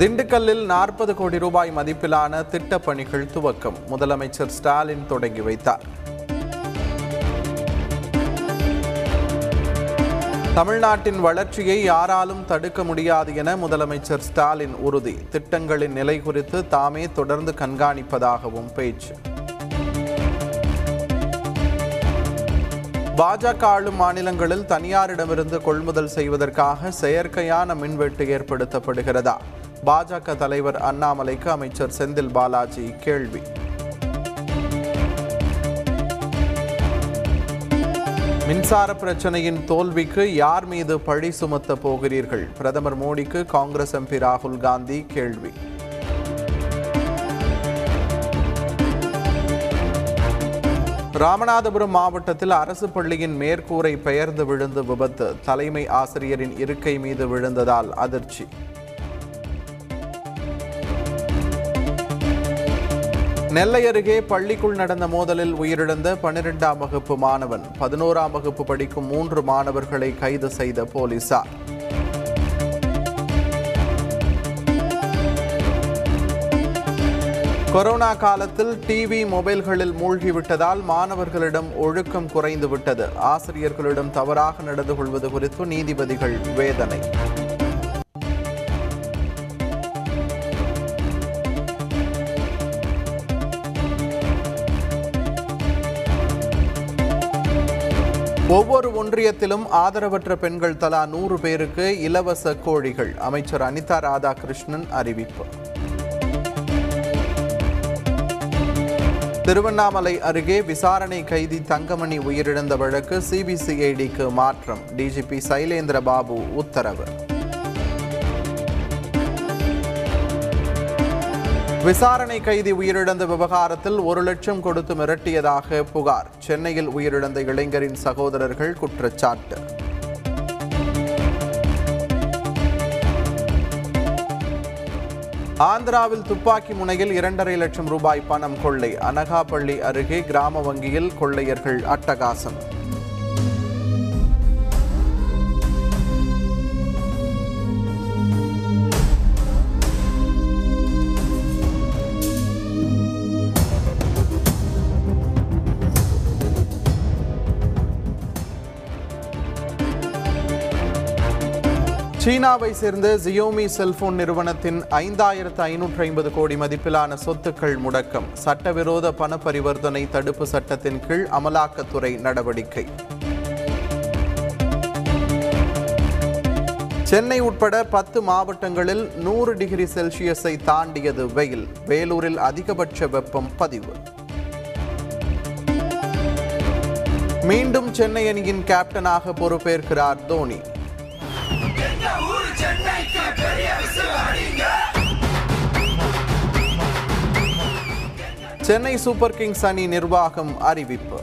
திண்டுக்கல்லில் நாற்பது கோடி ரூபாய் மதிப்பிலான திட்டப் பணிகள் துவக்கம். முதலமைச்சர் ஸ்டாலின் தொடங்கி வைத்தார். தமிழ்நாட்டின் வளர்ச்சியை யாராலும் தடுக்க முடியாது என முதலமைச்சர் ஸ்டாலின் உறுதி. திட்டங்களின் நிலை குறித்து தாமே தொடர்ந்து கண்காணிப்பதாகவும் பேச்சு. பாஜக ஆளும் மாநிலங்களில் தனியாரிடமிருந்து கொள்முதல் செய்வதற்காக செயற்கையான மின்வெட்டு ஏற்படுத்தப்படுகிறதா? பாஜக தலைவர் அண்ணாமலைக்கு அமைச்சர் செந்தில் பாலாஜி கேள்வி. மின்சார பிரச்சனையின் தோல்விக்கு யார் மீது பழி சுமத்த போகிறீர்கள்? பிரதமர் மோடிக்கு காங்கிரஸ் எம்பி ராகுல் காந்தி கேள்வி. ராமநாதபுரம் மாவட்டத்தில் அரசு பள்ளியின் மேற்கூரை பெயர்ந்து விழுந்து விபத்து. தலைமை ஆசிரியரின் இருக்கை மீது விழுந்ததால் அதிர்ச்சி. நெல்லை அருகே பள்ளிக்குள் நடந்த மோதலில் உயிரிழந்த பனிரெண்டாம் வகுப்பு மாணவன். பதினோராம் வகுப்பு படிக்கும் மூன்று மாணவர்களை கைது செய்த போலீசார். கொரோனா காலத்தில் டிவி மொபைல்களில் மூழ்கிவிட்டதால் மாணவர்களிடம் ஒழுக்கம் குறைந்துவிட்டது. ஆசிரியர்களிடம் தவறாக நடந்து கொள்வது குறித்து நீதிபதிகள் வேதனை. ஒவ்வொரு ஒன்றியத்திலும் ஆதரவற்ற பெண்கள் தலா நூறு பேருக்கு இலவச கோழிகள். அமைச்சர் அனிதா ராதாகிருஷ்ணன் அறிவிப்பு. திருவண்ணாமலை அருகே விசாரணை கைதி தங்கமணி உயிரிழந்த வழக்கு சிபிசிஐடிக்கு மாற்றம். டிஜிபி சைலேந்திர பாபு உத்தரவு. விசாரணை கைதி உயிரிழந்த விவகாரத்தில் ஒரு லட்சம் கொடுத்து மிரட்டியதாக புகார். சென்னையில் உயிரிழந்த இளைஞரின் சகோதரர்கள் குற்றச்சாட்டு. ஆந்திராவில் துப்பாக்கி முனையில் இரண்டரை லட்சம் ரூபாய் பணம் கொள்ளை அனகாப்பள்ளி அருகே கிராம வங்கியில் கொள்ளையர்கள் அட்டகாசம். சீனாவை சேர்ந்த ஜியோமி செல்போன் நிறுவனத்தின் ஐந்தாயிரத்து ஐநூற்று ஐம்பது கோடி மதிப்பிலான சொத்துக்கள் முடக்கம். சட்டவிரோத பண பரிவர்த்தனை தடுப்பு சட்டத்தின் கீழ் அமலாக்கத்துறை நடவடிக்கை. சென்னை உட்பட பத்து மாவட்டங்களில் நூறு டிகிரி செல்சியஸை தாண்டியது வெயில். வேலூரில் அதிகபட்ச வெப்பம் பதிவு. மீண்டும் சென்னை அணியின் கேப்டனாக பொறுப்பேற்கிறார் தோனி. சென்னை சூப்பர் கிங்ஸ் அணி நிர்வாகம் அறிவிப்பு